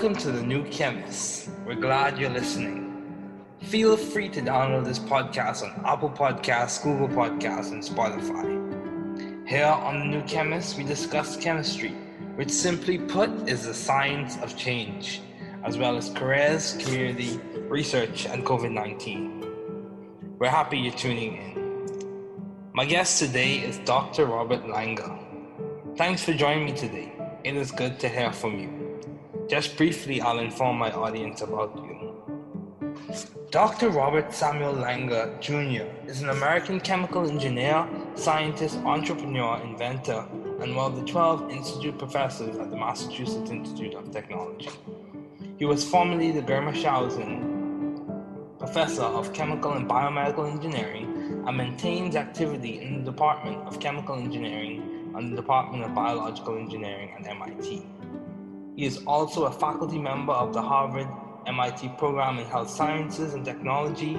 Welcome to the New Chemist. We're glad you're listening. Feel free to download this podcast on Apple Podcasts, Google Podcasts, and Spotify. Here on the New Chemist, we discuss chemistry, which simply put is the science of change, as well as careers, community, research, and COVID 19. We're happy you're tuning in. My guest today is Dr. Robert Langer. Thanks for joining me today. It is good to hear from you. Just briefly, I'll inform my audience about you. Dr. Robert Samuel Langer Jr. is an American chemical engineer, scientist, entrepreneur, inventor, and one of the 12 institute professors at the Massachusetts Institute of Technology. He was formerly the Germershausen Professor of Chemical and Biomedical Engineering and maintains activity in the Department of Chemical Engineering and the Department of Biological Engineering at MIT. He is also a faculty member of the Harvard MIT Program in Health Sciences and Technology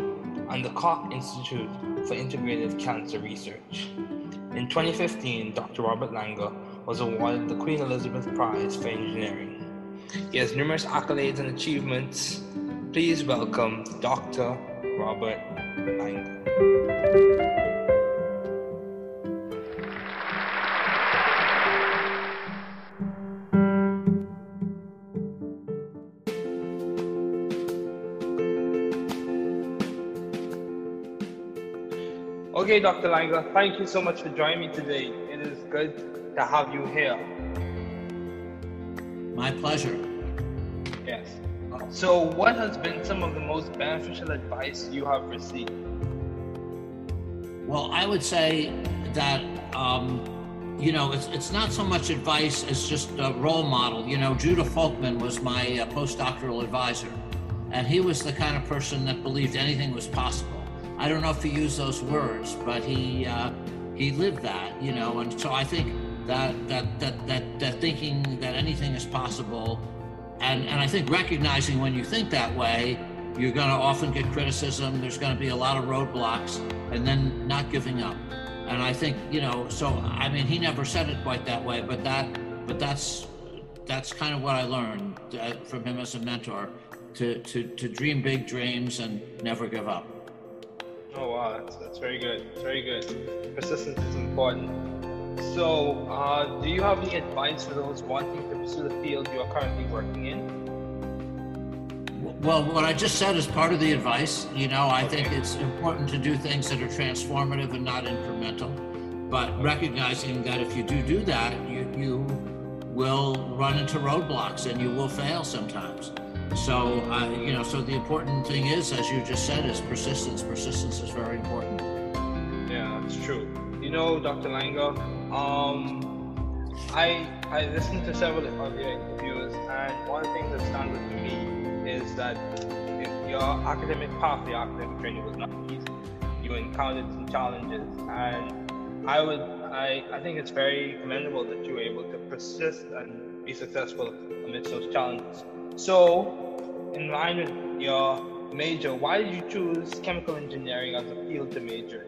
and the Koch Institute for Integrative Cancer Research. In 2015, Dr. Robert Langer was awarded the Queen Elizabeth Prize for Engineering. He has numerous accolades and achievements. Please welcome Dr. Robert Langer. Okay, Dr. Langer, thank you so much for joining me today. It is good to have you here. My pleasure. Yes. So, what has been some of the most beneficial advice you have received? Well, I would say that, um, you know, it's, it's not so much advice as just a role model. You know, Judah Folkman was my uh, postdoctoral advisor, and he was the kind of person that believed anything was possible. I don't know if he used those words, but he uh, he lived that, you know. And so I think that that that that that thinking that anything is possible, and and I think recognizing when you think that way, you're going to often get criticism. There's going to be a lot of roadblocks, and then not giving up. And I think you know. So I mean, he never said it quite that way, but that but that's that's kind of what I learned uh, from him as a mentor to, to, to dream big dreams and never give up. Oh wow, that's, that's very good. It's very good. Persistence is important. So, uh, do you have any advice for those wanting to pursue the field you are currently working in? Well, what I just said is part of the advice. You know, I okay. think it's important to do things that are transformative and not incremental. But recognizing that if you do do that, you, you will run into roadblocks and you will fail sometimes. So, uh, you know, so the important thing is, as you just said, is persistence. Persistence is very important. Yeah, that's true. You know, Dr. Langer, um, I I listened to several of your interviews, and one thing that stands out to me is that your academic path, your academic training was not easy. You encountered some challenges, and I would I, I think it's very commendable that you were able to persist and be successful amidst those challenges. So, in line with your major, why did you choose chemical engineering as a field to major?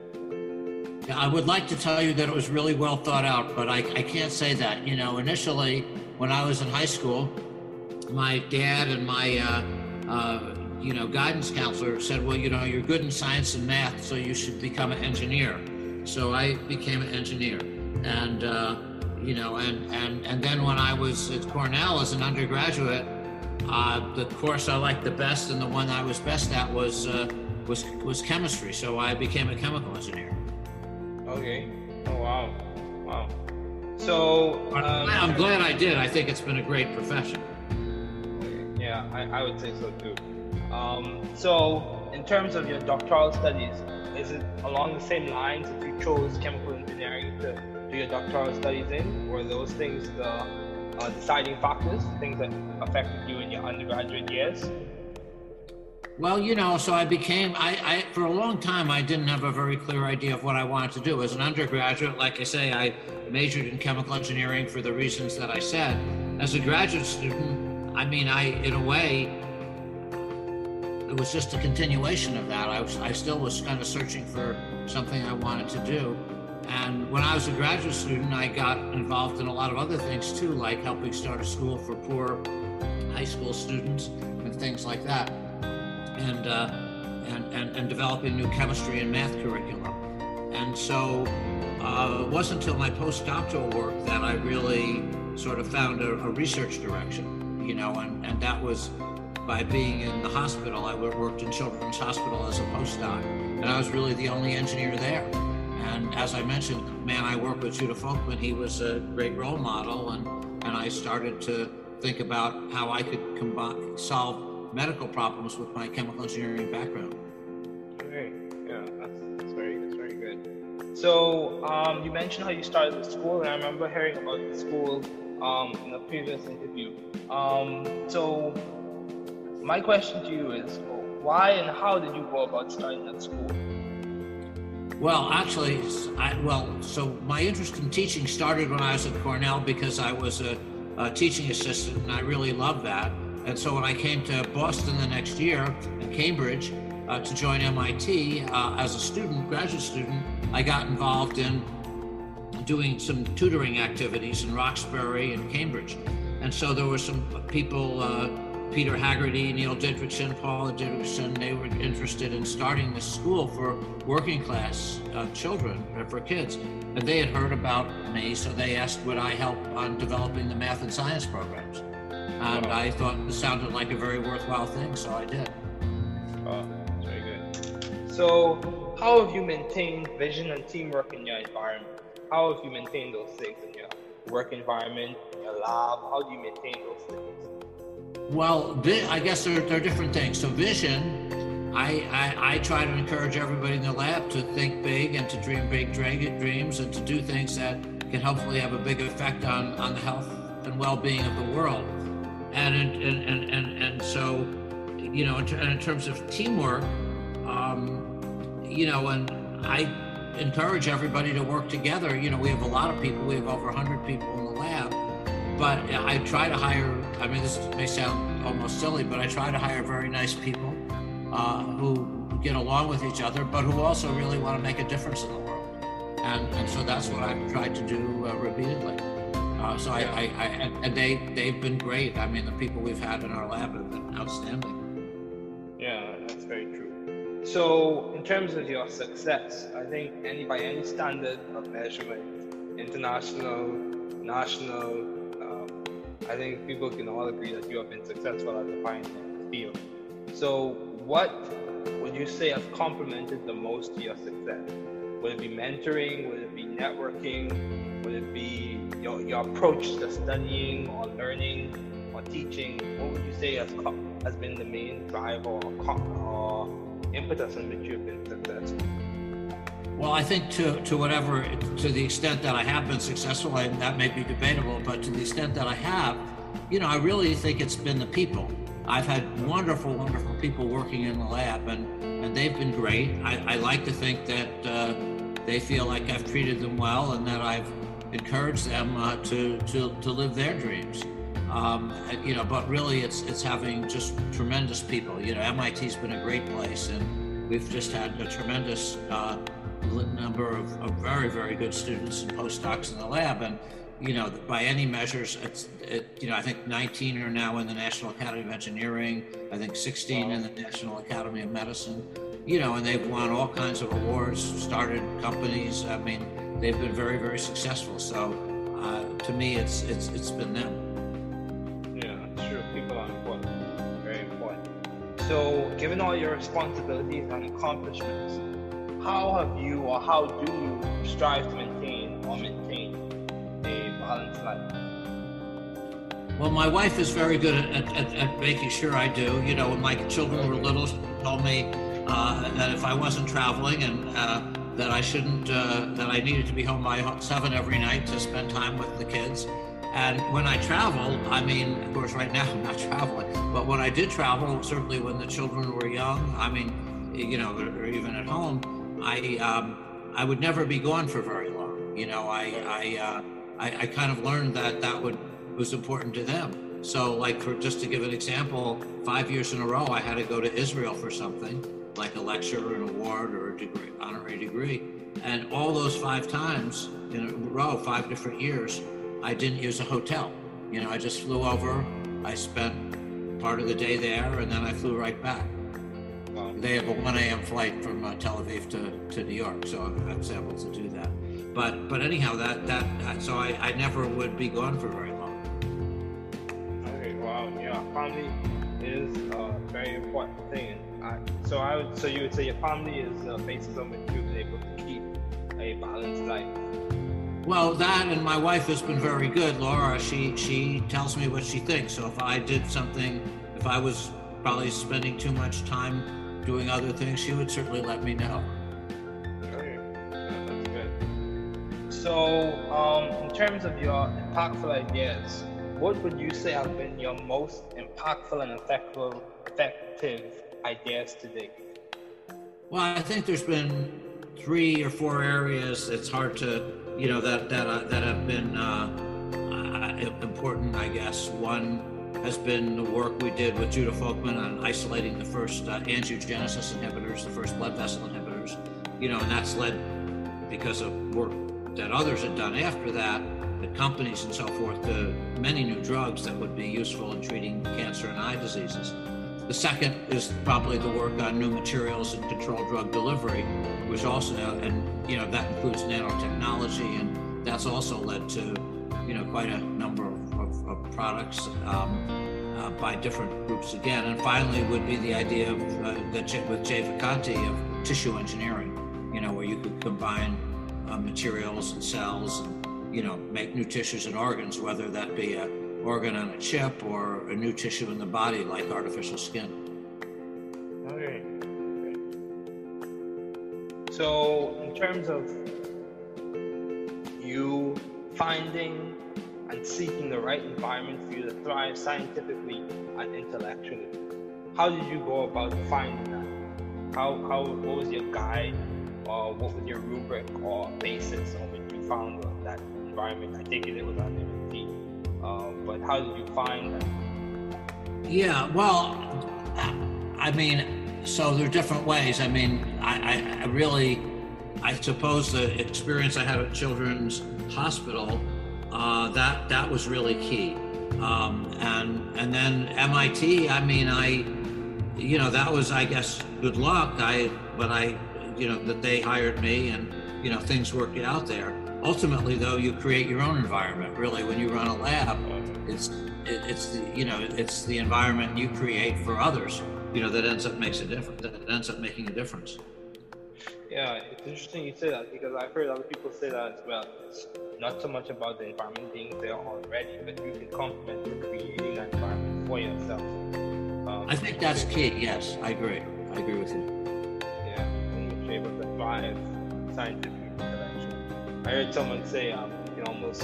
I would like to tell you that it was really well thought out, but I, I can't say that. You know, initially, when I was in high school, my dad and my uh, uh, you know guidance counselor said, "Well, you know, you're good in science and math, so you should become an engineer." So I became an engineer, and uh, you know, and and and then when I was at Cornell as an undergraduate, uh, the course I liked the best and the one I was best at was uh, was was chemistry. So I became a chemical engineer. Okay. Oh wow, wow. So um, I'm glad I did. I think it's been a great profession. Yeah, I, I would say so too. Um, so in terms of your doctoral studies, is it along the same lines if you chose chemical engineering to do your doctoral studies in? Were those things the uh, deciding factors, things that affected you in your undergraduate years? Well, you know, so I became, I, I, for a long time, I didn't have a very clear idea of what I wanted to do. As an undergraduate, like I say, I majored in chemical engineering for the reasons that I said. As a graduate student, I mean, I, in a way, it was just a continuation of that. I, was, I still was kind of searching for something I wanted to do. And when I was a graduate student, I got involved in a lot of other things too, like helping start a school for poor high school students and things like that, and uh, and, and and developing new chemistry and math curriculum. And so uh, it wasn't until my postdoctoral work that I really sort of found a, a research direction, you know, and, and that was by being in the hospital. I worked in Children's Hospital as a postdoc, and I was really the only engineer there. And as I mentioned, man, I worked with Judah Folkman. He was a great role model, and, and I started to think about how I could combine, solve medical problems with my chemical engineering background. Great. Yeah, that's, very that's very good. So um, you mentioned how you started the school, and I remember hearing about the school um, in a previous interview. Um, so my question to you is, why and how did you go about starting that school? Well, actually, I, well, so my interest in teaching started when I was at Cornell because I was a, a teaching assistant, and I really loved that. And so when I came to Boston the next year and Cambridge uh, to join MIT uh, as a student, graduate student, I got involved in doing some tutoring activities in Roxbury and Cambridge. And so there were some people, uh, Peter Haggerty, Neil Didrikson, Paula Didrikson, they were interested in starting this school for working class uh, children, uh, for kids. And they had heard about me, so they asked would I help on developing the math and science programs. And I thought it sounded like a very worthwhile thing, so I did. Oh, very good. So, how have you maintained vision and teamwork in your environment? how have you maintained those things in your work environment, your lab? How do you maintain those things? Well, I guess there are different things. So vision, I, I, I, try to encourage everybody in the lab to think big and to dream big dreams and to do things that can hopefully have a big effect on, on the health and well-being of the world. And, and, and, and, and so, you know, in, in terms of teamwork, um, you know, and I encourage everybody to work together. You know, we have a lot of people, we have over 100 people in the lab, but I try to hire, I mean, this may sound almost silly, but I try to hire very nice people uh, who get along with each other, but who also really want to make a difference in the world. And, and so that's what I've tried to do uh, repeatedly. Uh, so I, I, I, and they, they've been great. I mean, the people we've had in our lab have been outstanding. Yeah, that's very true. So, in terms of your success, I think any by any standard of measurement, international, national, I think people can all agree that you have been successful as a pioneer field. So, what would you say has complemented the most to your success? Would it be mentoring? Would it be networking? Would it be your, your approach to studying or learning or teaching? What would you say has, has been the main driver or, or impetus in which you've been successful? Well, I think to, to whatever, to the extent that I have been successful, and that may be debatable, but to the extent that I have, you know, I really think it's been the people. I've had wonderful, wonderful people working in the lab, and, and they've been great. I, I like to think that uh, they feel like I've treated them well and that I've encouraged them uh, to, to, to live their dreams. Um, you know, but really, it's it's having just tremendous people. You know, MIT's been a great place, and we've just had a tremendous uh, number of, of, very very good students and postdocs in the lab. And you know, by any measures, it's it, you know I think 19 are now in the National Academy of Engineering. I think 16 in the National Academy of Medicine. You know, and they've won all kinds of awards, started companies. I mean, they've been very very successful. So uh, to me, it's it's it's been them. Yeah, sure. People are important, very important. So, given all your responsibilities and accomplishments, how have you or how do you strive to maintain or maintain a balanced life? Well, my wife is very good at, at, at making sure I do. You know, when my children were little, she told me uh, that if I wasn't traveling and uh, that I shouldn't, uh, that I needed to be home by seven every night to spend time with the kids. And when I travel, I mean, of course, right now I'm not traveling, but when I did travel, certainly when the children were young, I mean, you know, or even at home, I um, I would never be gone for very long. You know, I I, uh, I, I kind of learned that that would was important to them. So, like for just to give an example, five years in a row, I had to go to Israel for something, like a lecture, or an award, or a degree, honorary degree, and all those five times in a row, five different years, I didn't use a hotel. You know, I just flew over. I spent part of the day there, and then I flew right back. They have a 1 a.m. flight from uh, Tel Aviv to, to New York, so I was able to do that. But but anyhow, that that uh, so I, I never would be gone for very long. Okay, wow, yeah, family is a very important thing. I, so I would, so you would say your family is the basis on which you've been able to keep a balanced life. Well, that and my wife has been very good, Laura. She she tells me what she thinks. So if I did something, if I was probably spending too much time doing other things, she would certainly let me know. Okay, that's good. So, um, in terms of your impactful ideas, what would you say have been your most impactful and effective, effective ideas to date? Well, I think there's been three or four areas it's hard to, you know, that that uh, that have been uh, uh, important. I guess one has been the work we did with Judah Folkman on isolating the first uh, angiogenesis inhibitors, the first blood vessel inhibitors. You know, and that's led because of work that others had done after that, the companies and so forth, to many new drugs that would be useful in treating cancer and eye diseases. The second is probably the work on new materials and controlled drug delivery, which also, and you know, that includes nanotechnology, and that's also led to, you know, quite a number of, of, products um, uh, by different groups again. And finally, would be the idea of uh, that with Jay Vacanti of tissue engineering, you know, where you could combine uh, materials and cells, and you know, make new tissues and organs, whether that be a organ on a chip or a new tissue in the body like artificial skin. Okay. So, in terms of you finding and seeking the right environment for you to thrive scientifically and intellectually, how did you go about finding that? How, how what was your guide, or what was your rubric or basis on which you found that environment? I take it it was on MIT, uh, but how did you find that? Yeah, well, I mean, so there are different ways. I mean, I, I, I really, I suppose the experience I had at Children's Hospital, uh, that that was really key. Um, and and then MIT, I mean, I, you know, that was I guess good luck. I but I, you know, that they hired me and you know things worked out there. Ultimately, though, you create your own environment. Really, when you run a lab, it's it, it's the you know it's the environment you create for others. You know that ends up makes a difference. That ends up making a difference. Yeah, it's interesting you say that because I've heard other people say that as well. It's not so much about the environment being there already, but you can complement with creating that environment for yourself. Um, I think that's key. Yes, I agree. I agree with you. Yeah, and you're able to thrive scientific intellectually. I heard someone say um, you can almost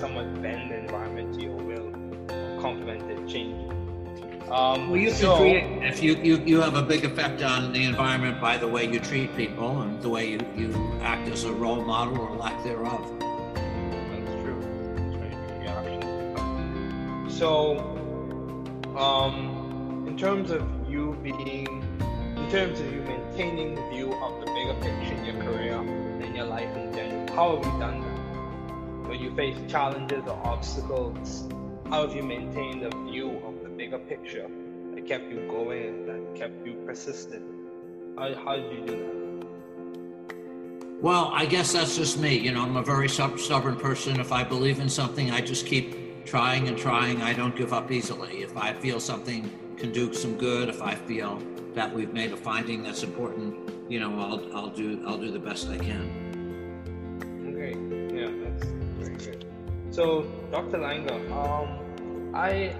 somewhat bend the environment to your will, or complement it, change it. Um, Well, you so, if you, you you have a big effect on the environment by the way you treat people and the way you, you act as a role model or lack thereof. That's true. That's true. Yeah. So, um, in terms of you being, in terms of you maintaining the view of the bigger picture in your career and your life in general, how have you done that? When you face challenges or obstacles, how have you maintained a view the picture that kept you going and that kept you persistent? How, how did you do that? Well, I guess that's just me. You know, I'm a very stub- stubborn person. If I believe in something, I just keep trying and trying. I don't give up easily. If I feel something can do some good, if I feel that we've made a finding that's important, you know, I'll I'll do I'll do the best I can. Okay, yeah, that's very good. So, Dr. Langer, um, I,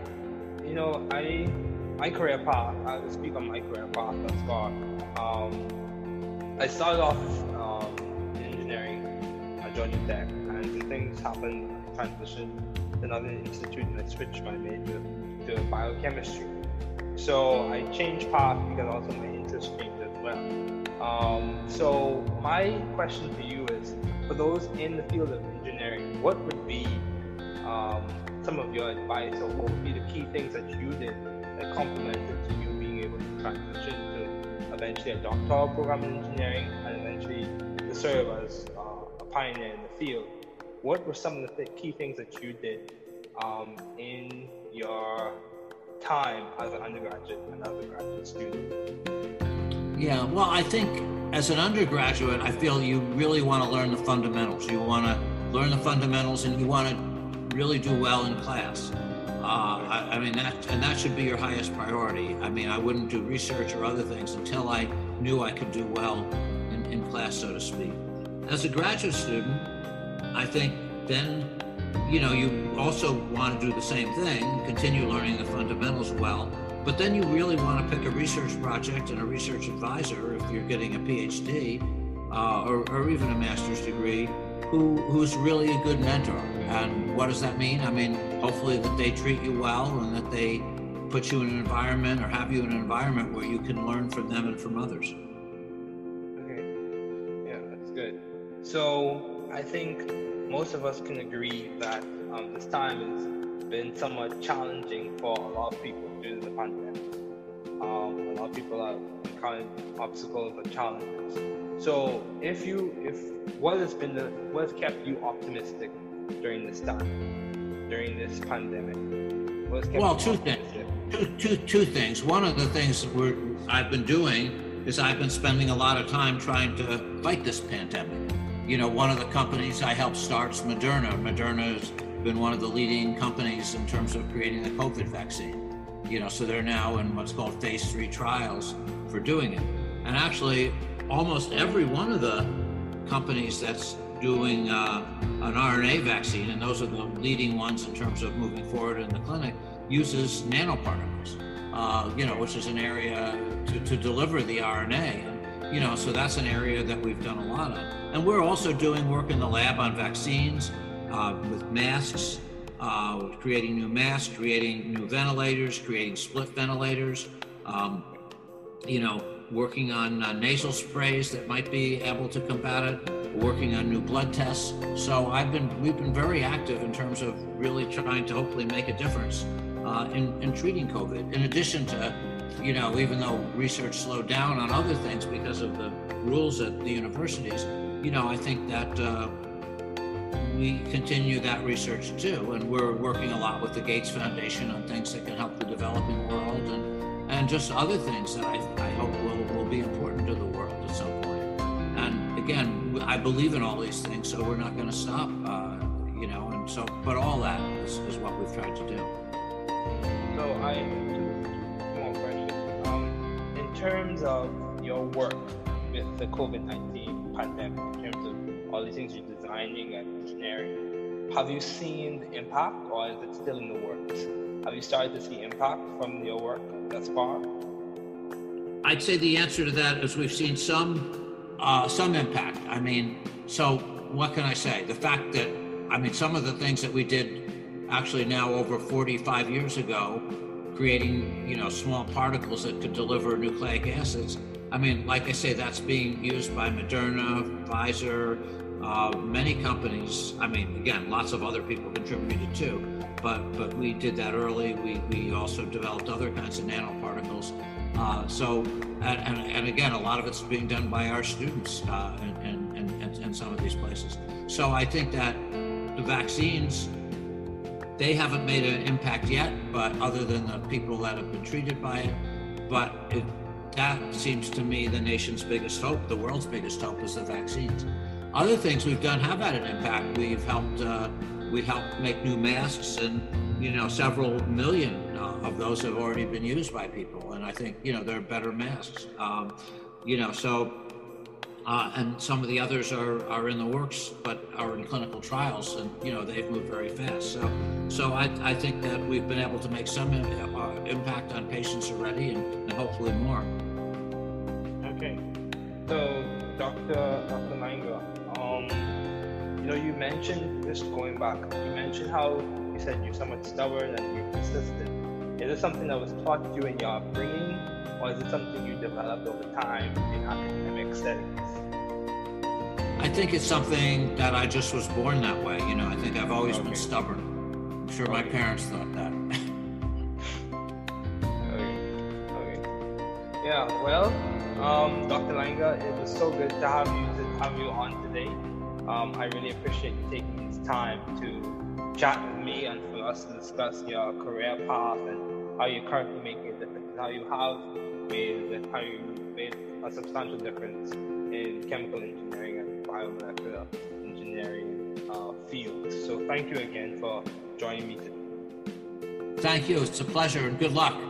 you know, I, my career path, I will speak on my career path thus far. Um, I started off um, in engineering at Georgia Tech, and things happened. I transitioned to another institute, and I switched my major to biochemistry. So I changed path because also my interest changed as well. Um, so my question to you is, for those in the field of engineering, what would some of your advice, or what would be the key things that you did that complemented to you being able to transition to eventually a doctoral program in engineering and eventually to serve as uh, a pioneer in the field? What were some of the th- key things that you did um, in your time as an undergraduate and as a graduate student? Yeah, well, I think as an undergraduate, I feel you really want to learn the fundamentals. You want to learn the fundamentals and you want to really do well in class. Uh, I, I, mean, that, and that should be your highest priority. I mean, I wouldn't do research or other things until I knew I could do well in, in class, so to speak. As a graduate student, I think then, you know, you also want to do the same thing, continue learning the fundamentals well, but then you really want to pick a research project and a research advisor if you're getting a PhD uh, or, or even a master's degree who, who's really a good mentor. And what does that mean? I mean, hopefully that they treat you well and that they put you in an environment or have you in an environment where you can learn from them and from others. Okay. Yeah, that's good. So I think most of us can agree that um, this time has been somewhat challenging for a lot of people due to the pandemic. Um, a lot of people have encountered obstacles or challenges. So, if you, if what has been the, what has kept you optimistic during this time, during this pandemic? well, two things. Two, two, two things. One of the things that we're, I've been doing is I've been spending a lot of time trying to fight this pandemic. You know, one of the companies I helped start is Moderna. Moderna has been one of the leading companies in terms of creating the COVID vaccine. You know, so they're now in what's called phase three trials for doing it. And actually, almost every one of the companies that's doing uh, an RNA vaccine, and those are the leading ones in terms of moving forward in the clinic, uses nanoparticles, uh, you know, which is an area to, to deliver the RNA. You know, so that's an area that we've done a lot of. And we're also doing work in the lab on vaccines, uh, with masks, uh, creating new masks, creating new ventilators, creating split ventilators, um, you know, working on uh, nasal sprays that might be able to combat it, working on new blood tests. So I've been, we've been very active in terms of really trying to hopefully make a difference uh, in, in treating COVID. In addition to, you know, even though research slowed down on other things because of the rules at the universities, you know, I think that uh, we continue that research too, and we're working a lot with the Gates Foundation on things that can help the developing world and and just other things that I, I hope will, will be important to the world at some point. And again, I believe in all these things, so we're not going to stop, uh, you know. And so, but all that is, is what we've tried to do. So I two more questions. Um, in terms of your work with the COVID nineteen pandemic, in terms of all the things you're designing and engineering, have you seen the impact, or is it still in the works? Have you started to see impact from your work thus far? I'd say the answer to that is we've seen some uh, some impact. I mean, so what can I say? The fact that I mean, some of the things that we did actually now over 45 years ago, creating you know small particles that could deliver nucleic acids. I mean, like I say, that's being used by Moderna, Pfizer, uh, many companies. I mean, again, lots of other people contributed too but but we did that early. We, we also developed other kinds of nanoparticles. Uh, so and, and, and, again, a lot of it's being done by our students uh, in, in, in, in, some of these places. So I think that the vaccines they haven't made an impact yet, but other than the people that have been treated by it, but it, that seems to me the nation's biggest hope, the world's biggest hope is the vaccines. Other things we've done have had an impact. We've helped. Uh, we helped make new masks, and you know, several million uh, of those have already been used by people, and I think you know they're better masks. Um, you know, so uh, and some of the others are, are in the works, but are in clinical trials, and you know they've moved very fast. So, so I, I think that we've been able to make some uh, impact on patients already, and, and hopefully more. Okay, so Dr. Dr. Lainga, um, you know, you mentioned just going back. You mentioned how you said you're somewhat stubborn and you're persistent. Is it something that was taught to you in your upbringing, or is it something you developed over time in academic settings? I think it's something that I just was born that way. You know, I think I've always okay. been stubborn. I'm sure okay. my parents thought that. okay. Okay. Yeah. Well, um, Dr. Lainga, it was so good to have you to have you on today. Um, I really appreciate you taking this time to chat with me and for us to discuss your career path and how you're currently making a difference, how you have made, how you made a substantial difference in chemical engineering and biomolecular engineering uh, fields. So thank you again for joining me today. Thank you. It's a pleasure and good luck.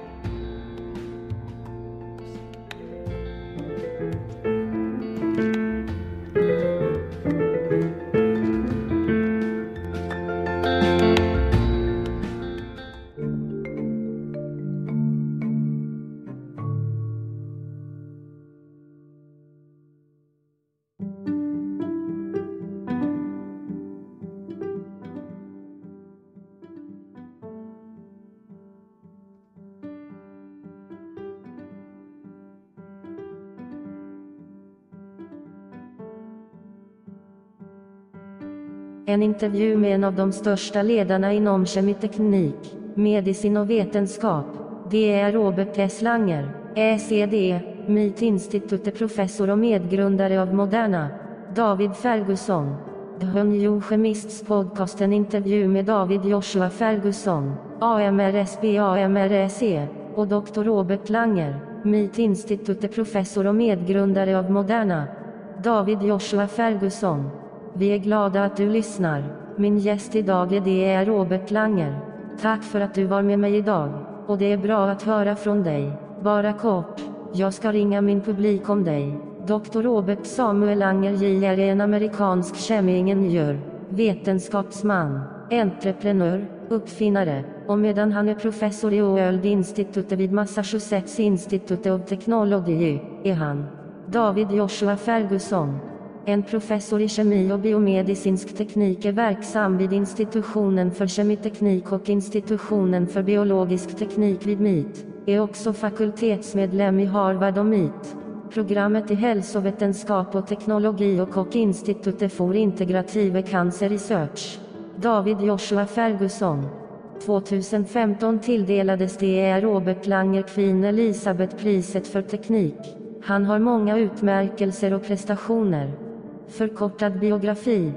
En intervju med en av de största ledarna inom kemiteknik, medicin och vetenskap. Det är Robert S. Langer, ECD, MIT Institute professor och medgrundare av Moderna. David Ferguson. The New Chemists Podcast en intervju med David Joshua Ferguson, AMRSB AMRSE, och Dr. Robert Langer, MIT Institute professor och medgrundare av Moderna. David Joshua Ferguson. Vi är glada att du lyssnar. Min gäst idag är det är Robert Langer. Tack för att du var med mig idag. Och det är bra att höra från dig. Bara kort. Jag ska ringa min publik om dig. Dr. Robert Samuel Langer J.R. är en amerikansk kemiingenjör, vetenskapsman, entreprenör, uppfinnare, och medan han är professor i World Institute vid Massachusetts Institute of Technology, är han David Joshua Ferguson. En professor i kemi och biomedicinsk teknik är verksam vid institutionen för kemiteknik och institutionen för biologisk teknik vid MIT, är också fakultetsmedlem i Harvard och MIT. Programmet i hälsovetenskap och teknologi och och Institute for Integrative Cancer Research. David Joshua Ferguson. 2015 tilldelades det är Robert Langer Queen Elizabeth-priset för teknik. Han har många utmärkelser och prestationer. Förkortad biografi.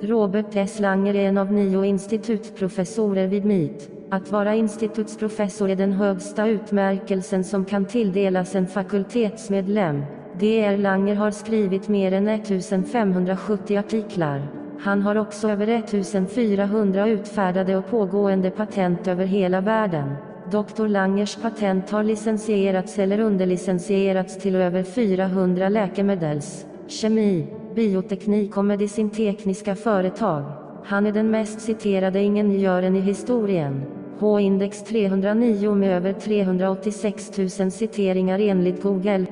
Robert S. Langer är en av nio institutprofessorer vid MIT. Att vara institutsprofessor är den högsta utmärkelsen som kan tilldelas en fakultetsmedlem. D.R. Langer har skrivit mer än 1570 artiklar. Han har också över 1400 utfärdade och pågående patent över hela världen. Dr. Langers patent har licensierats eller underlicensierats till över 400 läkemedels, kemi, bioteknik och medicintekniska företag. Han är den mest citerade ingenjören i historien. H-index 309 med över 386 000 citeringar enligt Google.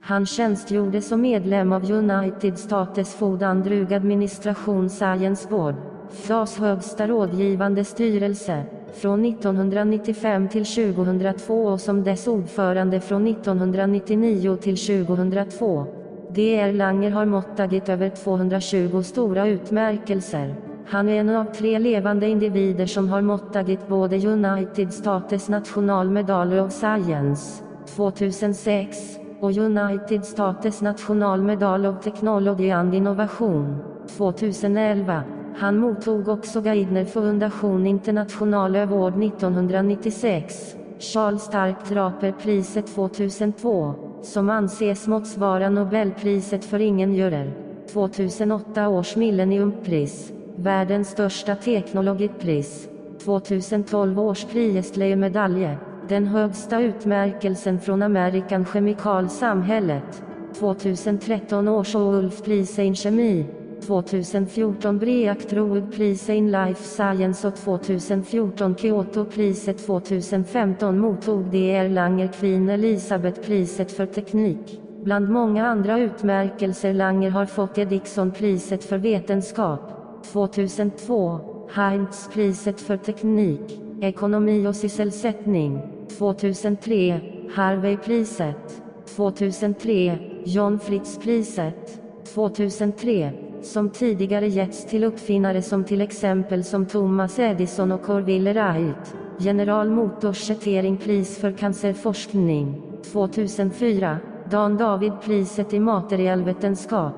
Han tjänstgjorde som medlem av United States Food and Drug Administration Science Board, FAS högsta rådgivande styrelse, från 1995 till 2002 och som dess ordförande från 1999 till 2002. D.R. Langer har måttagit över 220 stora utmärkelser. Han är en av tre levande individer som har måttagit både United States National Medal of Science 2006 och United States National Medal of Technology and Innovation 2011. Han mottog också Geidner Foundation International Award 1996, Charles Stark Draper-priset 2002, som anses motsvara Nobelpriset för ingenjörer, 2008 års Millenniumpris, världens största teknologipris, 2012 års Priestley-medalje, den högsta utmärkelsen från American Chemical Samhället, 2013 års Ulf-pris i kemi, 2014 Break Breakthrough-priset in Life Science och 2014 Kyoto-priset 2015 mottog de Erlanger Queen Elizabeth-priset för teknik. Bland många andra utmärkelser Langer har fått e. är priset för vetenskap. 2002 Heinz-priset för teknik, ekonomi och sysselsättning. 2003 Harvey-priset. 2003 John Fritz-priset. 2003 som tidigare getts till uppfinnare som till exempel som Thomas Edison och Orville Wright. General Motors Pris för cancerforskning. 2004 Dan David-priset i materialvetenskap.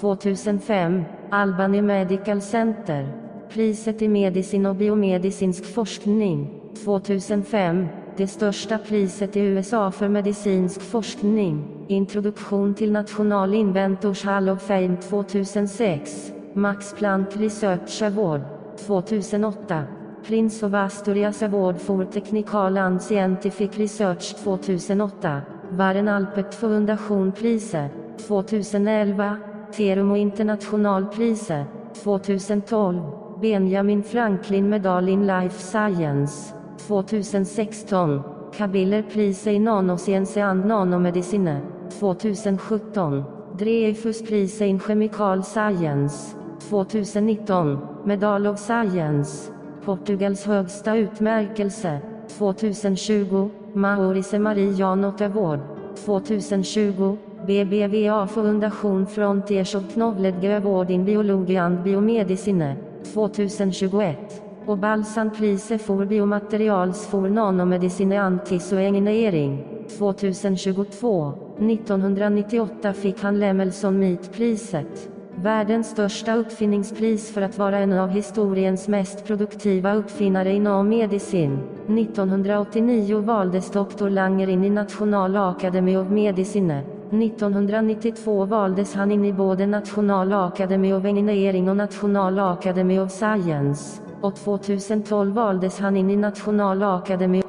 2005 Albany Medical Center. Priset i medicin och biomedicinsk forskning. 2005 det största priset i USA för medicinsk forskning. Introduktion till National Inventors Hall of Fame 2006. Max Planck Research Award 2008. Prince of Asturias Award for Technical and Scientific Research 2008. Baren Alpert Foundation Priset 2011. Terumo International Priset 2012. Benjamin Franklin Medal in Life Science 2016. Kabiller Prisei i Nanoscience and Nanomedicine 2017. Dreyfus Prisei in Chemical Science 2019. Medal of Science. Portugals högsta utmärkelse 2020. Maurice Marie Janot Award 2020. BBVA Foundation Frontiers of Knowledge Award in Biologi and Biomedicine 2021 och Balsanpriset for Biomaterials for Nanomedicine Antis och Engineering 2022. 1998 fick han Lemelson Meat-priset. Världens största uppfinningspris för att vara en av historiens mest produktiva uppfinnare inom medicin. 1989 valdes Dr. Langer in i National Academy of Medicine. 1992 valdes han in i både National Academy of Engineering och National Academy of Science. Och 2012 valdes han in i National Academy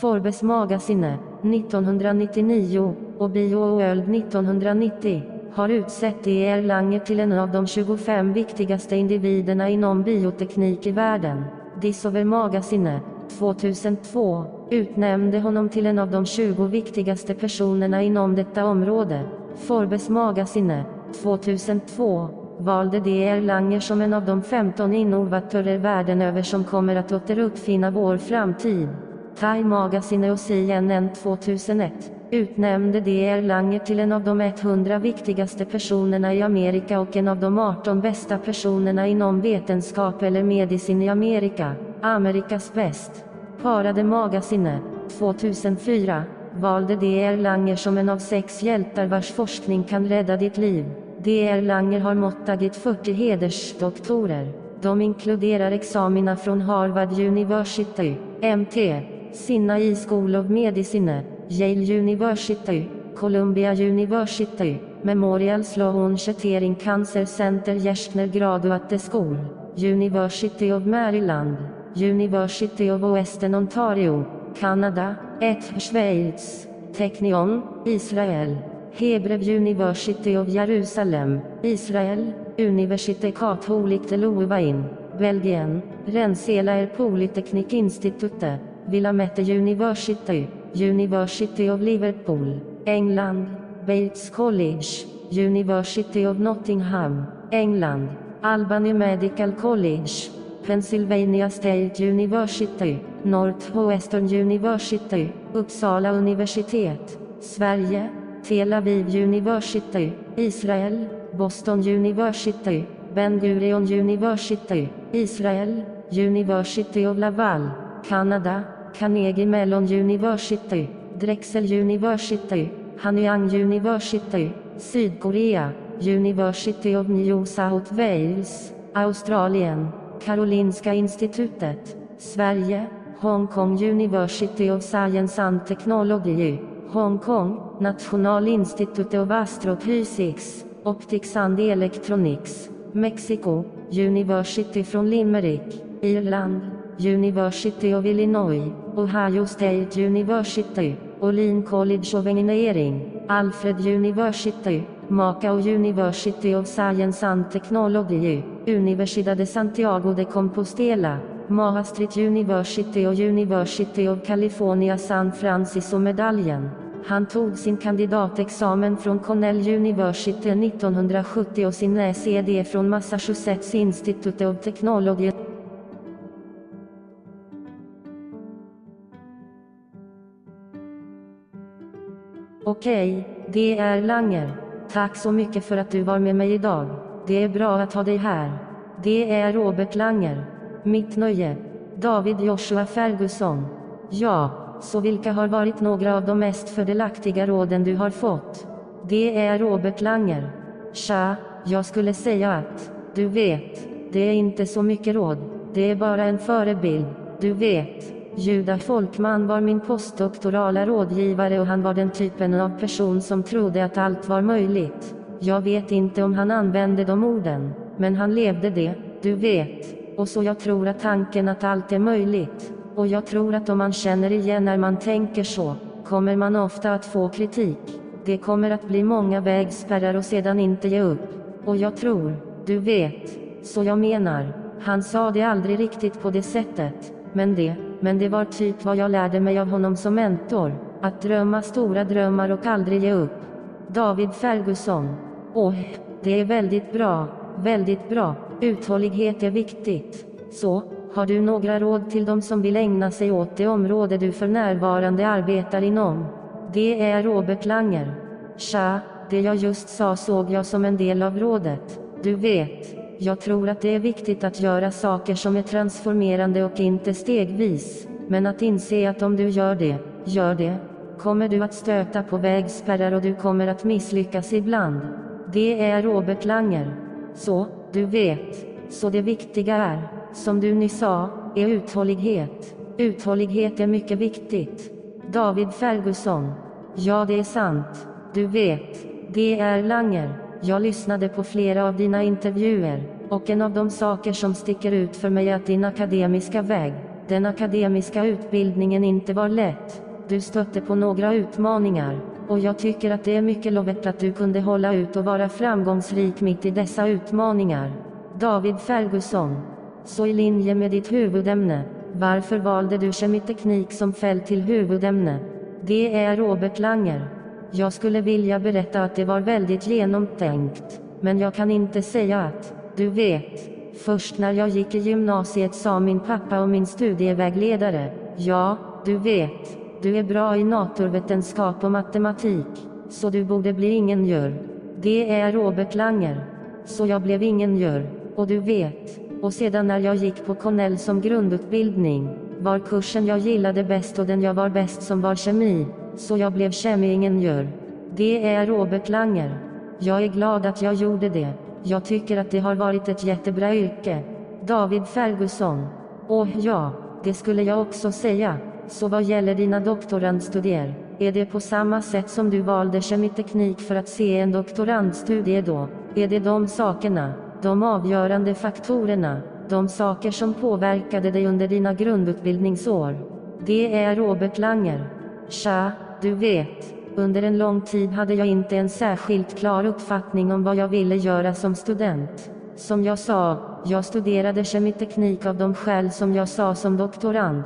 Forbes Magazine 1999 och Bio World 1990 har utsett E.R. Langer till en av de 25 viktigaste individerna inom bioteknik i världen. Disover Magazine 2002 utnämnde honom till en av de 20 viktigaste personerna inom detta område. Forbes Magazine 2002 valde D.R. Langer som en av de 15 innovatörer världen över som kommer att återuppfinna vår framtid. Time Magazine och CNN 2001 utnämnde D.R. Langer till en av de 100 viktigaste personerna i Amerika och en av de 18 bästa personerna inom vetenskap eller medicin i Amerika. Amerikas bäst. Parade Magazine 2004 valde D.R. Langer som en av sex hjältar vars forskning kan rädda ditt liv. D.R. Langer har mottagit 40 hedersdoktorer. De inkluderar examina från Harvard University, MT, Sinai School of Medicine, Yale University, Columbia University, Memorial Sloan Kettering Cancer Center Gerstner Graduate School, University of Maryland, University of Western Ontario, Kanada, ETH Schweiz, Technion, Israel, Hebrev University of Jerusalem, Israel, Université Catholique de Louvain, Belgien, Rensselaer Polytechnic Institute, Willamette University, University of Liverpool, England, Bates College, University of Nottingham, England, Albany Medical College, Pennsylvania State University, Northwestern University, Uppsala universitet, Sverige, Tel Aviv University, Israel, Boston University, Ben Gurion University, Israel, University of Laval, Kanada, Carnegie Mellon University, Drexel University, Hanyang University, Sydkorea, University of New South Wales, Australien, Karolinska institutet, Sverige, Hong Kong University of Science and Technology, Hongkong, National Institute of Astrophysics, Optics and Electronics, Mexico, University från Limerick, Irland, University of Illinois, Ohio State University, Olin College of Engineering, Alfred University, Macao University of Science and Technology, Universidad de Santiago de Compostela, Maastricht University och University of California San Francisco medaljen. Han tog sin kandidatexamen från Cornell University 1970 och sin SED från Massachusetts Institute of Technology Okej, det är Langer. Tack så mycket för att du var med mig idag. Det är bra att ha dig här. Det är Robert Langer. Mitt nöje. David Joshua Ferguson. Ja, så vilka har varit några av de mest fördelaktiga råden du har fått? Det är Robert Langer. Tja, jag skulle säga att, du vet, det är inte så mycket råd, det är bara en förebild, du vet. Juda Folkman var min postdoktorala rådgivare och han var den typen av person som trodde att allt var möjligt. Jag vet inte om han använde de orden, men han levde det, du vet. Och så jag tror att tanken att allt är möjligt. Och jag tror att om man känner igen när man tänker så, kommer man ofta att få kritik. Det kommer att bli många vägspärrar och sedan inte ge upp. Och jag tror, du vet. Så jag menar, han sa det aldrig riktigt på det sättet, men det, men det var typ vad jag lärde mig av honom som mentor. Att drömma stora drömmar och aldrig ge upp. David Ferguson. Åh, det är väldigt bra, väldigt bra. Uthållighet är viktigt. Så, har du några råd till de som vill ägna sig åt det område du för närvarande arbetar inom? Det är Robert Langer. Tja, det jag just sa såg jag som en del av rådet. Du vet, jag tror att det är viktigt att göra saker som är transformerande och inte stegvis. Men att inse att om du gör det, gör det, kommer du att stöta på vägspärrar och du kommer att misslyckas ibland. Det är Robert Langer. Så, du vet. Så det viktiga är, som du nyss sa, är uthållighet. Uthållighet är mycket viktigt. David Ferguson. Ja, det är sant. Du vet. Det är Langer. Jag lyssnade på flera av dina intervjuer, och en av de saker som sticker ut för mig är att din akademiska väg, den akademiska utbildningen inte var lätt. Du stötte på några utmaningar, och jag tycker att det är mycket lovet att du kunde hålla ut och vara framgångsrik mitt i dessa utmaningar. David Ferguson. Så i linje med ditt huvudämne, varför valde du kemiteknik som fält till huvudämne? Det är Robert Langer. Jag skulle vilja berätta att det var väldigt genomtänkt, men jag kan inte säga att, du vet. Först när jag gick i gymnasiet sa min pappa och min studievägledare, ja, du vet, du är bra i naturvetenskap och matematik, så du borde bli ingenjör. Det är Robert Langer. Så jag blev ingenjör, och du vet. Och sedan när jag gick på Cornell som grundutbildning, var kursen jag gillade bäst och den jag var bäst som var kemi, så jag blev kemiingenjör. Det är Robert Langer. Jag är glad att jag gjorde det. Jag tycker att det har varit ett jättebra yrke. David Ferguson. Åh ja, det skulle jag också säga. Så vad gäller dina doktorandstudier, är det på samma sätt som du valde kemiteknik för att se en doktorandstudie då? Är det de sakerna, de avgörande faktorerna, de saker som påverkade dig under dina grundutbildningsår? Det är Robert Langer. Tja, du vet, under en lång tid hade jag inte en särskilt klar uppfattning om vad jag ville göra som student. Som jag sa, jag studerade kemiteknik av de skäl som jag sa som doktorand.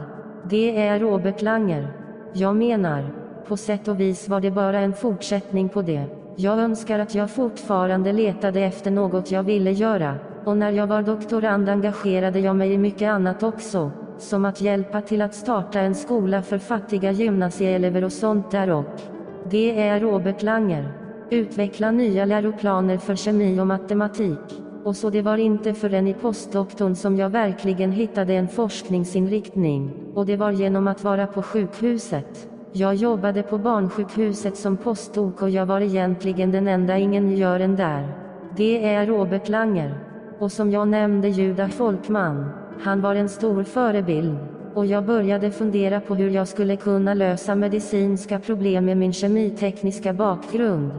Det är Robert Langer. Jag menar, på sätt och vis var det bara en fortsättning på det. Jag önskar att jag fortfarande letade efter något jag ville göra, och när jag var doktorand engagerade jag mig i mycket annat också, som att hjälpa till att starta en skola för fattiga gymnasieelever och sånt där och det är Robert Langer. Utveckla nya läroplaner för kemi och matematik. Och så det var inte förrän i postdoktorn som jag verkligen hittade en forskningsinriktning, och det var genom att vara på sjukhuset. Jag jobbade på barnsjukhuset som postdok och jag var egentligen den enda ingenjören där. Det är Robert Langer. Och som jag nämnde Juda Folkman, han var en stor förebild. Och jag började fundera på hur jag skulle kunna lösa medicinska problem med min kemitekniska bakgrund.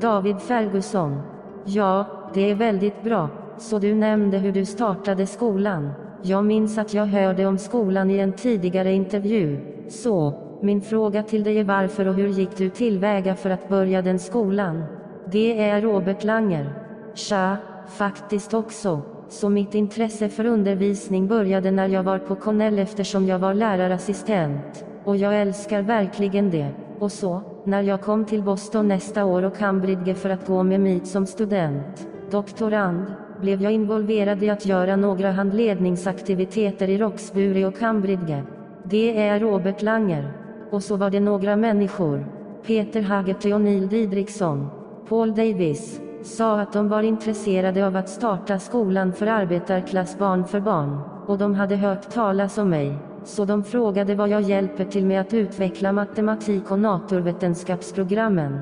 David Ferguson. Ja, det är väldigt bra. Så du nämnde hur du startade skolan. Jag minns att jag hörde om skolan i en tidigare intervju. Så, min fråga till dig är varför och hur gick du tillväga för att börja den skolan? Det är Robert Langer. Tja, faktiskt också. Så mitt intresse för undervisning började när jag var på Cornell eftersom jag var lärarassistent. Och jag älskar verkligen det. Och så, när jag kom till Boston nästa år och Cambridge för att gå med MIT som student, doktorand, blev jag involverad i att göra några handledningsaktiviteter i Roxbury och Cambridge. Det är Robert Langer. Och så var det några människor. Peter Haggerty och Neil Didriksson. Paul Davis. Sa att de var intresserade av att starta skolan för arbetarklassbarn för barn. Och de hade hört talas om mig. Så de frågade vad jag hjälper till med att utveckla matematik och naturvetenskapsprogrammen.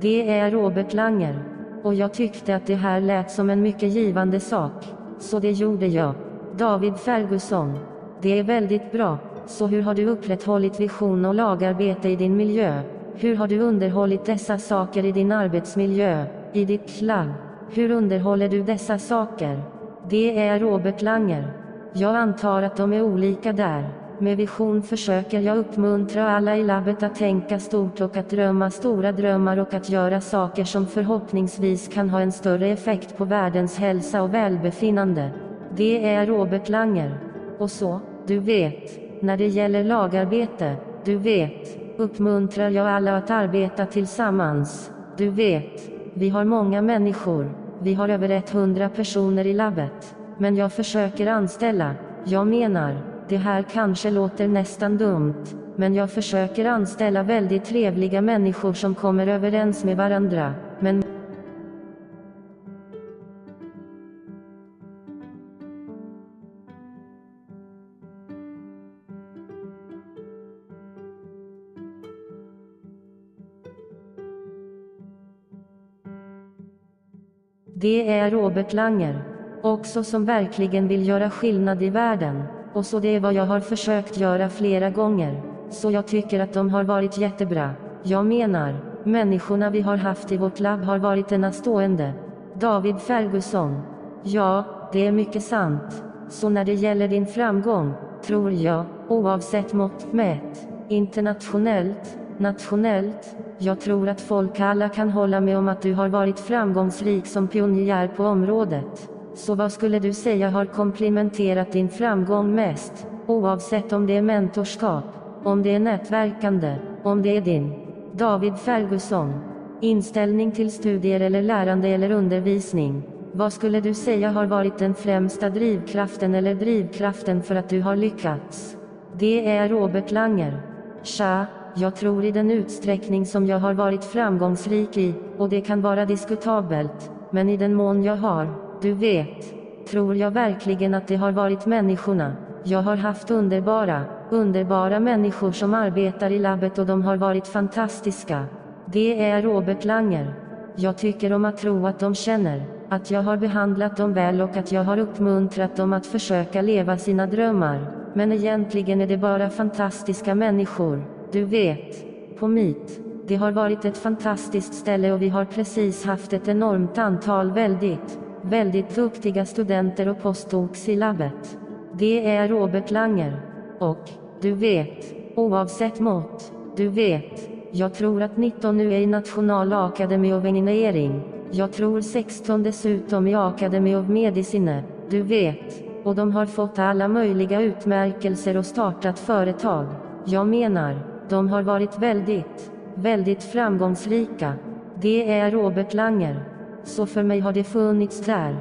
Det är Robert Langer. Och jag tyckte att det här lät som en mycket givande sak. Så det gjorde jag. David Ferguson. Det är väldigt bra. Så hur har du upprätthållit vision och lagarbete i din miljö? Hur har du underhållit dessa saker i din arbetsmiljö, i ditt klang? Hur underhåller du dessa saker? Det är Robert Langer. Jag antar att de är olika där. Med vision försöker jag uppmuntra alla i labbet att tänka stort och att drömma stora drömmar och att göra saker som förhoppningsvis kan ha en större effekt på världens hälsa och välbefinnande. Det är Robert Langer. Och så, du vet, när det gäller lagarbete, du vet, uppmuntrar jag alla att arbeta tillsammans. Du vet, vi har många människor, vi har över 100 personer i labbet. Men jag försöker anställa, jag menar, det här kanske låter nästan dumt, men jag försöker anställa väldigt trevliga människor som kommer överens med varandra. Men Det är Robert Langer. Också som verkligen vill göra skillnad i världen. Och så det är vad jag har försökt göra flera gånger. Så jag tycker att de har varit jättebra. Jag menar, människorna vi har haft i vårt labb har varit enastående. David Ferguson. Ja, det är mycket sant. Så när det gäller din framgång, tror jag, oavsett mått mätt, internationellt, nationellt, jag tror att folk alla kan hålla med om att du har varit framgångsrik som pionjär på området. Så vad skulle du säga har komplementerat din framgång mest? Oavsett om det är mentorskap, om det är nätverkande, om det är din David Ferguson inställning till studier eller lärande eller undervisning. Vad skulle du säga har varit den främsta drivkraften eller drivkraften för att du har lyckats? Det är Robert Langer. Tja, jag tror i den utsträckning som jag har varit framgångsrik i, och det kan vara diskutabelt, men i den mån jag har, du vet, tror jag verkligen att det har varit människorna. Jag har haft underbara, underbara människor som arbetar i labbet och de har varit fantastiska. Det är Robert Langer. Jag tycker om att tro att de känner, att jag har behandlat dem väl och att jag har uppmuntrat dem att försöka leva sina drömmar. Men egentligen är det bara fantastiska människor, du vet. På MIT. Det har varit ett fantastiskt ställe och vi har precis haft ett enormt antal väldigt, väldigt duktiga studenter och postdocs i labbet. Det är Robert Langer. Och, du vet, oavsett mått, du vet, jag tror att 19 nu är i National Academy of Engineering. Jag tror 16 dessutom i Academy of Medicine, du vet. Och de har fått alla möjliga utmärkelser och startat företag. Jag menar, de har varit väldigt, väldigt framgångsrika. Det är Robert Langer. Så för mig har det funnits där.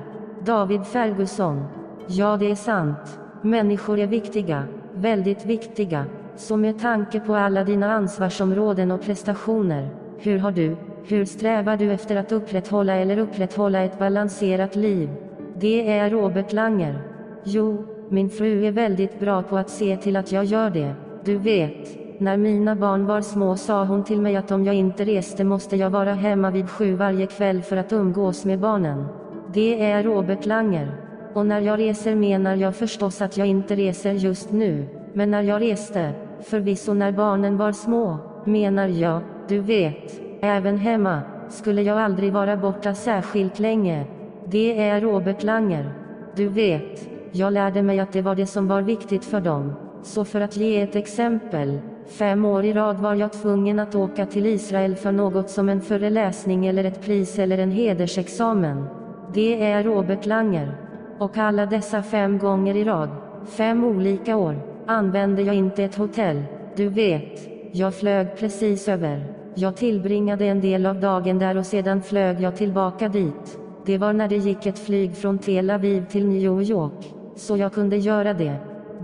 David Ferguson. Ja, det är sant. Människor är viktiga. Väldigt viktiga. Så med tanke på alla dina ansvarsområden och prestationer, hur har du, hur strävar du efter att upprätthålla eller upprätthålla ett balanserat liv? Det är Robert Langer. Jo, min fru är väldigt bra på att se till att jag gör det. Du vet, när mina barn var små sa hon till mig att om jag inte reste måste jag vara hemma vid sju varje kväll för att umgås med barnen. Det är Robert Langer. Och när jag reser menar jag förstås att jag inte reser just nu. Men när jag reste, förvisso när barnen var små, menar jag, du vet, även hemma, skulle jag aldrig vara borta särskilt länge. Det är Robert Langer. Du vet, jag lärde mig att det var det som var viktigt för dem. Så för att ge ett exempel, Fem år i rad var jag tvungen att åka till Israel för något som en föreläsning eller ett pris eller en hedersexamen. Det är Robert Langer. Och alla dessa fem gånger i rad, fem olika år, använde jag inte ett hotell. Du vet, jag flög precis över. Jag tillbringade en del av dagen där och sedan flög jag tillbaka dit. Det var när det gick ett flyg från Tel Aviv till New York. Så jag kunde göra det.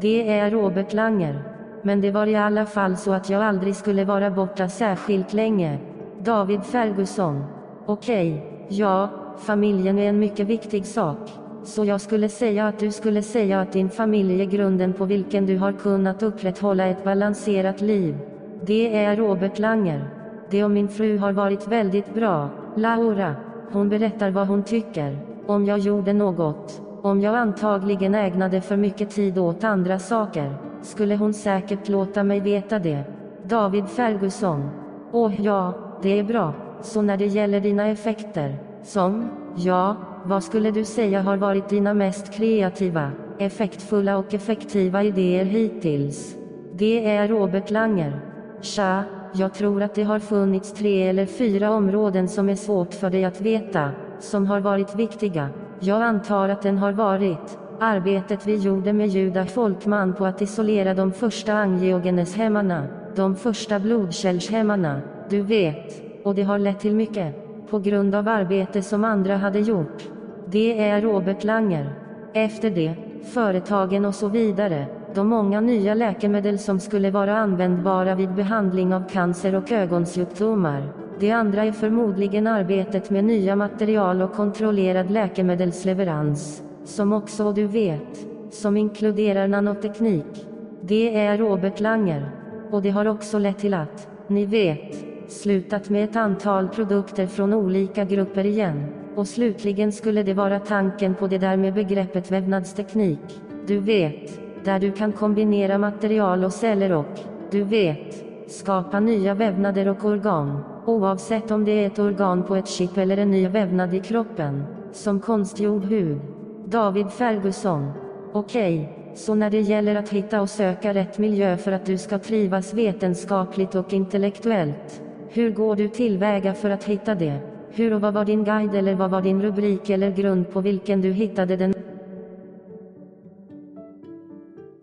Det är Robert Langer. Men det var i alla fall så att jag aldrig skulle vara borta särskilt länge. David Ferguson. Okej, okay. ja, familjen är en mycket viktig sak. Så jag skulle säga att du skulle säga att din familj är grunden på vilken du har kunnat upprätthålla ett balanserat liv. Det är Robert Langer. Det och min fru har varit väldigt bra. Laura. Hon berättar vad hon tycker. Om jag gjorde något. Om jag antagligen ägnade för mycket tid åt andra saker. Skulle hon säkert låta mig veta det. David Ferguson. Åh ja, det är bra. Så när det gäller dina effekter. Som? Ja, vad skulle du säga har varit dina mest kreativa, effektfulla och effektiva idéer hittills? Det är Robert Langer. Tja, jag tror att det har funnits tre eller fyra områden som är svårt för dig att veta, som har varit viktiga. Jag antar att den har varit arbetet vi gjorde med Juda Folkman på att isolera de första angiogeneshämmarna, de första blodkällshämmarna, du vet, och det har lett till mycket, på grund av arbete som andra hade gjort. Det är Robert Langer. Efter det, företagen och så vidare, de många nya läkemedel som skulle vara användbara vid behandling av cancer och ögonsjukdomar. Det andra är förmodligen arbetet med nya material och kontrollerad läkemedelsleverans, som också du vet, som inkluderar nanoteknik. Det är Robert Langer. Och det har också lett till att, ni vet, slutat med ett antal produkter från olika grupper igen. Och slutligen skulle det vara tanken på det där med begreppet vävnadsteknik. Du vet, där du kan kombinera material och celler och, du vet, skapa nya vävnader och organ. Oavsett om det är ett organ på ett chip eller en ny vävnad i kroppen. Som konstgjord hud. David Ferguson. Okej, okay, så när det gäller att hitta och söka rätt miljö för att du ska trivas vetenskapligt och intellektuellt. Hur går du tillväga för att hitta det? Hur och vad var din guide eller vad var din rubrik eller grund på vilken du hittade den?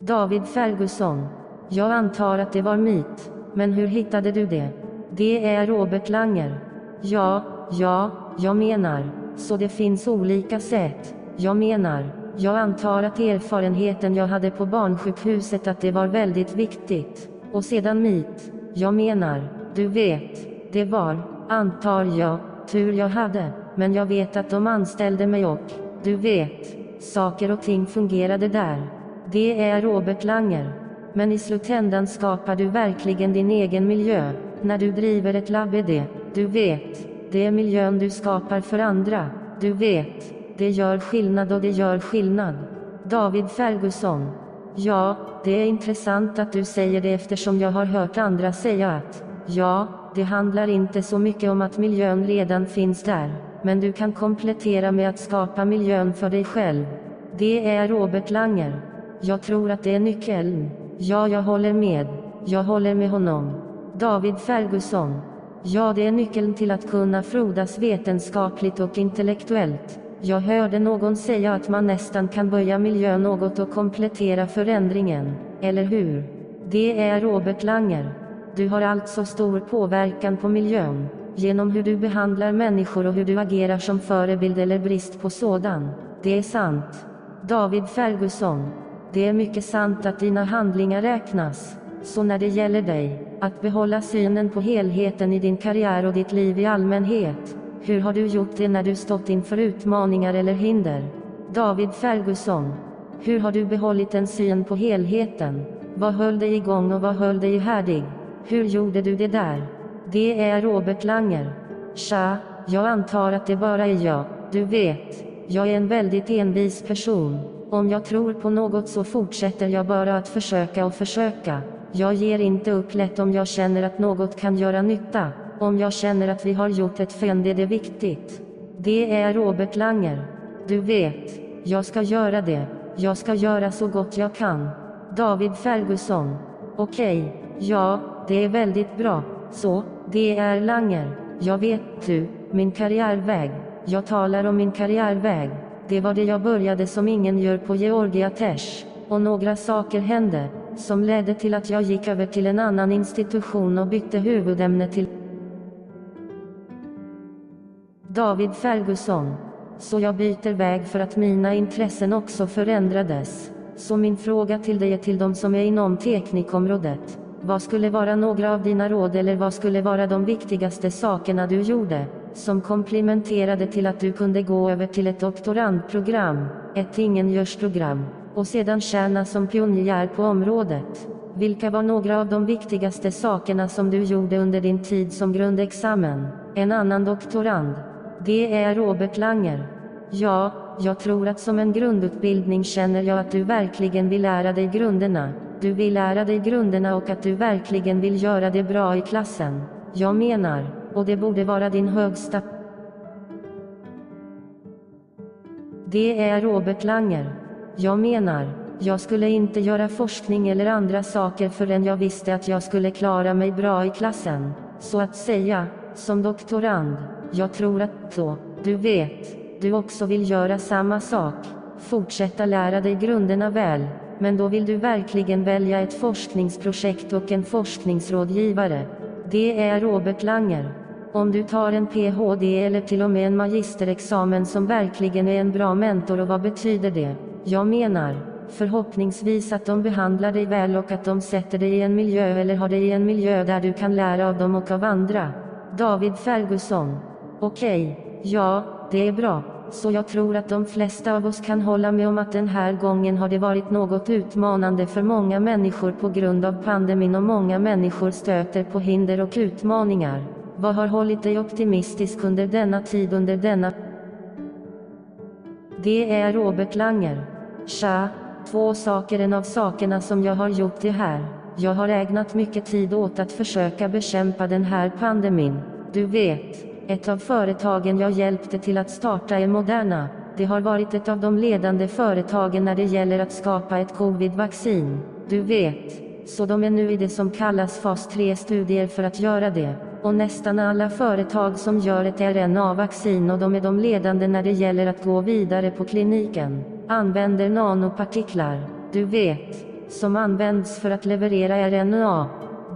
David Ferguson. Jag antar att det var mit, Men hur hittade du det? Det är Robert Langer. Ja, ja, jag menar. Så det finns olika sätt. Jag menar. Jag antar att erfarenheten jag hade på barnsjukhuset att det var väldigt viktigt. Och sedan mit, Jag menar. Du vet. Det var, antar jag, tur jag hade. Men jag vet att de anställde mig och, du vet, saker och ting fungerade där. Det är Robert Langer. Men i slutändan skapar du verkligen din egen miljö. När du driver ett labb är det, du vet, det är miljön du skapar för andra. Du vet, det gör skillnad och det gör skillnad. David Ferguson. Ja, det är intressant att du säger det eftersom jag har hört andra säga att, ja, det handlar inte så mycket om att miljön redan finns där, men du kan komplettera med att skapa miljön för dig själv. Det är Robert Langer. Jag tror att det är nyckeln. Ja, jag håller med. Jag håller med honom. David Ferguson. Ja, det är nyckeln till att kunna frodas vetenskapligt och intellektuellt. Jag hörde någon säga att man nästan kan böja miljön något och komplettera förändringen, eller hur? Det är Robert Langer. Du har alltså stor påverkan på miljön, genom hur du behandlar människor och hur du agerar som förebild eller brist på sådan. Det är sant. David Ferguson. Det är mycket sant att dina handlingar räknas. Så när det gäller dig, att behålla synen på helheten i din karriär och ditt liv i allmänhet. Hur har du gjort det när du stått inför utmaningar eller hinder? David Ferguson. Hur har du behållit en syn på helheten? Vad höll dig igång och vad höll dig härdig? Hur gjorde du det där? Det är Robert Langer. Tja, jag antar att det bara är jag. Du vet, jag är en väldigt envis person. Om jag tror på något så fortsätter jag bara att försöka och försöka. Jag ger inte upp lätt om jag känner att något kan göra nytta. Om jag känner att vi har gjort ett fynd är det viktigt. Det är Robert Langer. Du vet, jag ska göra det. Jag ska göra så gott jag kan. David Ferguson. Okej, okay. Ja, det är väldigt bra. Så, det är Langer. Jag vet du, min karriärväg. Jag talar om min karriärväg. Det var det jag började som ingen gör på Georgia Tech. Och några saker hände, som ledde till att jag gick över till en annan institution och bytte huvudämne till David Ferguson. Så jag byter väg för att mina intressen också förändrades. Så min fråga till dig är till de som är inom teknikområdet. Vad skulle vara några av dina råd eller vad skulle vara de viktigaste sakerna du gjorde, som komplementerade till att du kunde gå över till ett doktorandprogram, ett ingenjörsprogram, och sedan tjäna som pionjär på området? Vilka var några av de viktigaste sakerna som du gjorde under din tid som grundexamen? En annan doktorand? Det är Robert Langer. Ja, jag tror att som en grundutbildning känner jag att du verkligen vill lära dig grunderna. Du vill lära dig grunderna och att du verkligen vill göra det bra i klassen. Jag menar, och det borde vara din högsta. Det är Robert Langer. Jag menar, jag skulle inte göra forskning eller andra saker förrän jag visste att jag skulle klara mig bra i klassen. Så att säga, som doktorand. Jag tror att då, du vet, du också vill göra samma sak. Fortsätta lära dig grunderna väl. Men då vill du verkligen välja ett forskningsprojekt och en forskningsrådgivare. Det är Robert Langer. Om du tar en PhD eller till och med en magisterexamen som verkligen är en bra mentor och vad betyder det? Jag menar, förhoppningsvis att de behandlar dig väl och att de sätter dig i en miljö eller har dig i en miljö där du kan lära av dem och av andra. David Ferguson. Okej, okay, ja, det är bra. Så jag tror att de flesta av oss kan hålla med om att den här gången har det varit något utmanande för många människor på grund av pandemin och många människor stöter på hinder och utmaningar. Vad har hållit dig optimistisk under denna tid under denna Det är Robert Langer. Tja, två saker en av sakerna som jag har gjort det här. Jag har ägnat mycket tid åt att försöka bekämpa den här pandemin. Du vet, ett av företagen jag hjälpte till att starta är Moderna. Det har varit ett av de ledande företagen när det gäller att skapa ett covid-vaccin. Du vet. Så de är nu i det som kallas fas 3-studier för att göra det. Och nästan alla företag som gör ett RNA-vaccin och de är de ledande när det gäller att gå vidare på kliniken, använder nanopartiklar. Du vet. Som används för att leverera RNA.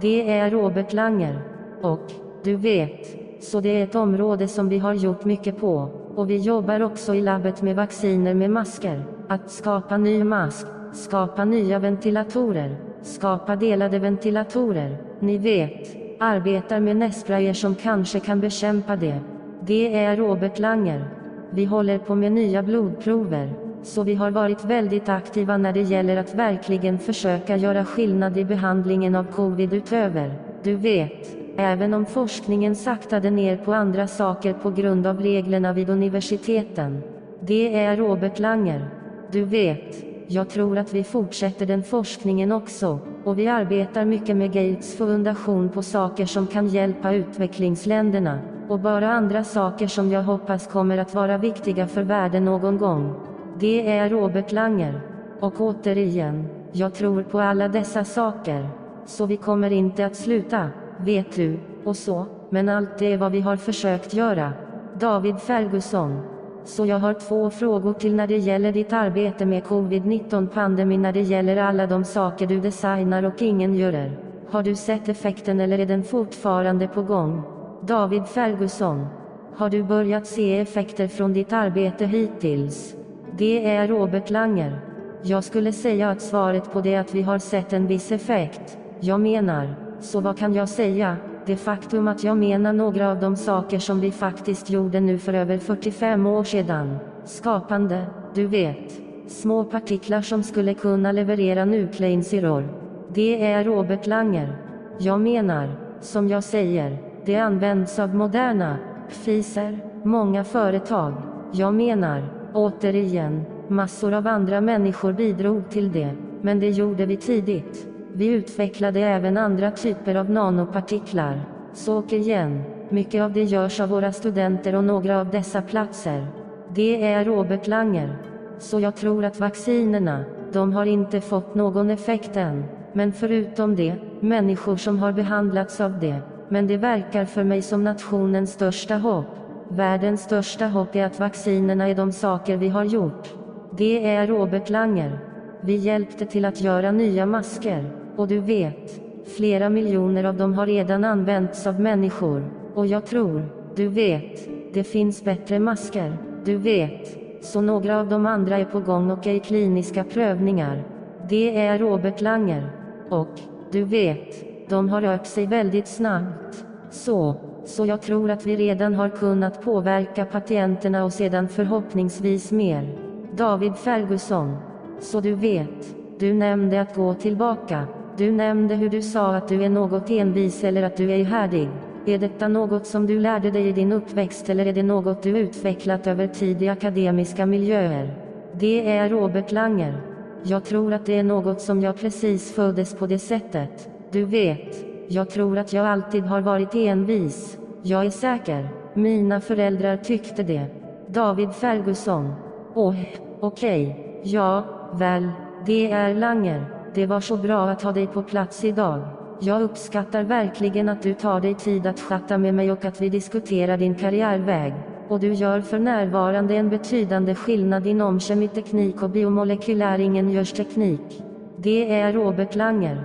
Det är Robert Langer. Och, du vet, så det är ett område som vi har gjort mycket på. Och vi jobbar också i labbet med vacciner med masker. Att skapa ny mask, skapa nya ventilatorer, skapa delade ventilatorer. Ni vet, arbetar med nässprayer som kanske kan bekämpa det. Det är Robert Langer. Vi håller på med nya blodprover. Så vi har varit väldigt aktiva när det gäller att verkligen försöka göra skillnad i behandlingen av covid utöver, du vet, även om forskningen saktade ner på andra saker på grund av reglerna vid universiteten. Det är Robert Langer. Du vet, jag tror att vi fortsätter den forskningen också, och vi arbetar mycket med Gates fundation på saker som kan hjälpa utvecklingsländerna, och bara andra saker som jag hoppas kommer att vara viktiga för världen någon gång. Det är Robert Langer. Och återigen, jag tror på alla dessa saker. Så vi kommer inte att sluta vet du, och så, men allt det är vad vi har försökt göra. David Ferguson. Så jag har två frågor till när det gäller ditt arbete med covid-19 pandemin när det gäller alla de saker du designar och ingen gör. Har du sett effekten eller är den fortfarande på gång? David Ferguson. Har du börjat se effekter från ditt arbete hittills? Det är Robert Langer. Jag skulle säga att svaret på det är att vi har sett en viss effekt. Jag menar, så vad kan jag säga? Det faktum att jag menar några av de saker som vi faktiskt gjorde nu för över 45 år sedan. Skapande, du vet. Små partiklar som skulle kunna leverera nukleinsyror. Det är Robert Langer. Jag menar, som jag säger, det används av moderna, fiser, många företag. Jag menar, återigen, massor av andra människor bidrog till det, men det gjorde vi tidigt. Vi utvecklade även andra typer av nanopartiklar. Så igen, mycket av det görs av våra studenter och några av dessa platser. Det är Robert Langer. Så jag tror att vaccinerna, de har inte fått någon effekt än. Men förutom det, människor som har behandlats av det. Men det verkar för mig som nationens största hopp. Världens största hopp är att vaccinerna är de saker vi har gjort. Det är Robert Langer. Vi hjälpte till att göra nya masker. Och du vet, flera miljoner av dem har redan använts av människor. Och jag tror, du vet, det finns bättre masker. Du vet. Så några av de andra är på gång och är i kliniska prövningar. Det är Robert Langer. Och, du vet, de har rört sig väldigt snabbt. Så, så jag tror att vi redan har kunnat påverka patienterna och sedan förhoppningsvis mer. David Ferguson. Så du vet, du nämnde att gå tillbaka. Du nämnde hur du sa att du är något envis eller att du är härdig. Är detta något som du lärde dig i din uppväxt eller är det något du utvecklat över tid i akademiska miljöer? Det är Robert Langer. Jag tror att det är något som jag precis föddes på det sättet. Du vet, jag tror att jag alltid har varit envis. Jag är säker. Mina föräldrar tyckte det. David Ferguson. Åh, okej. Okay. Ja, väl, det är Langer. Det var så bra att ha dig på plats idag. Jag uppskattar verkligen att du tar dig tid att chatta med mig och att vi diskuterar din karriärväg. Och du gör för närvarande en betydande skillnad inom kemiteknik och biomolekylär ingenjörsteknik. Det är Robert Langer.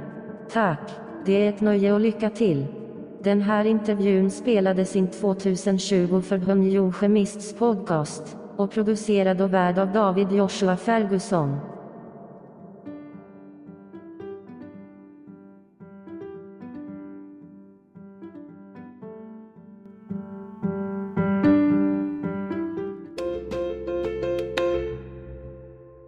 Tack. Det är ett nöje och lycka till. Den här intervjun spelades in 2020 för Hönjo Kemists podcast och producerad och värd av David Joshua Ferguson.